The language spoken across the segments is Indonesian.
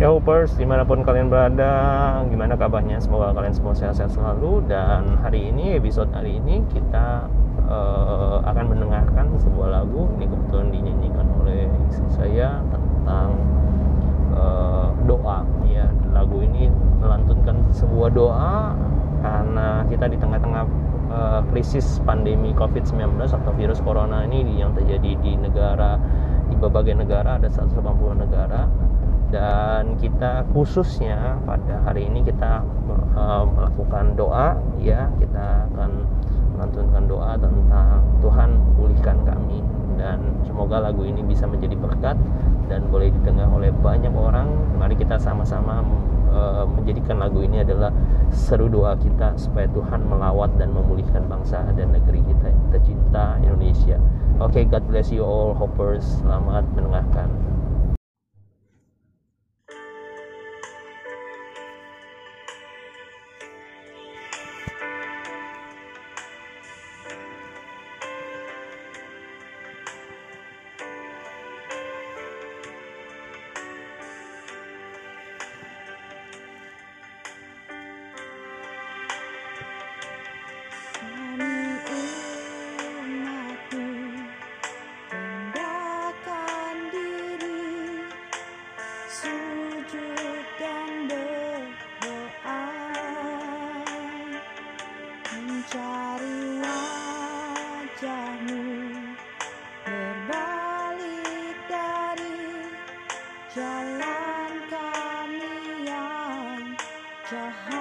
Ya Hoopers, di mana pun kalian berada, gimana kabarnya? Semoga kalian semua sehat-sehat selalu. Dan hari ini, episode hari ini kita uh, akan mendengarkan sebuah lagu. Ini kebetulan dinyanyikan oleh istri saya tentang uh, doa. Ya Lagu ini melantunkan sebuah doa Karena kita di tengah-tengah uh, krisis pandemi COVID-19 atau virus corona ini yang terjadi di negara di berbagai negara ada 180 negara dan kita khususnya pada hari ini kita uh, melakukan doa ya. Kita akan melantunkan doa tentang Tuhan pulihkan kami. Dan semoga lagu ini bisa menjadi berkat dan boleh didengar oleh banyak orang. Mari kita sama-sama uh, menjadikan lagu ini adalah seru doa kita supaya Tuhan melawat dan memulihkan bangsa dan negeri kita tercinta Indonesia. Oke okay, God bless you all hoppers. Selamat mendengarkan Jaha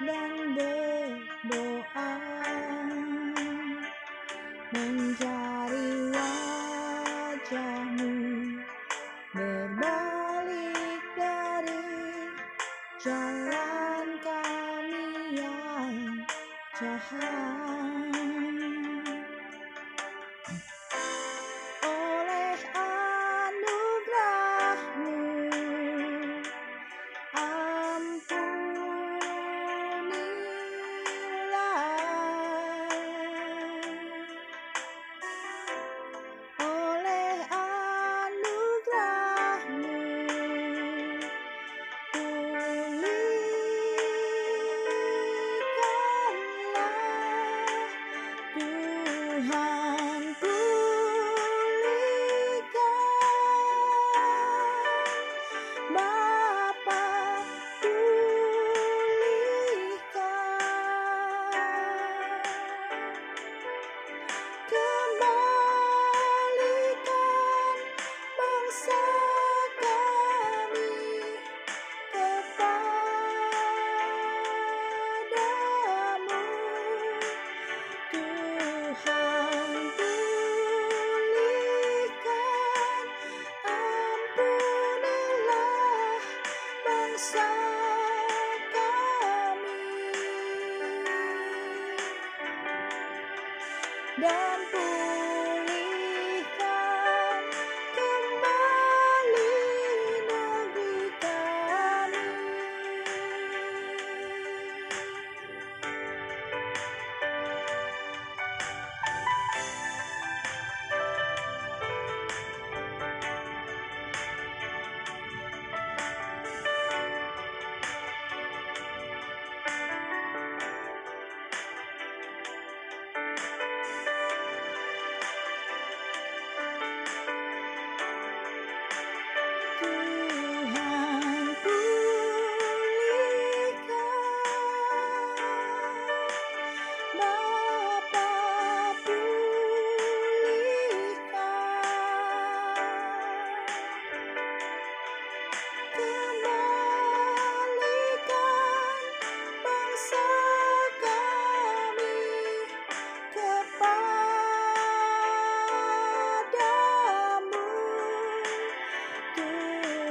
now. high. Dan pulihkan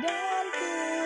dan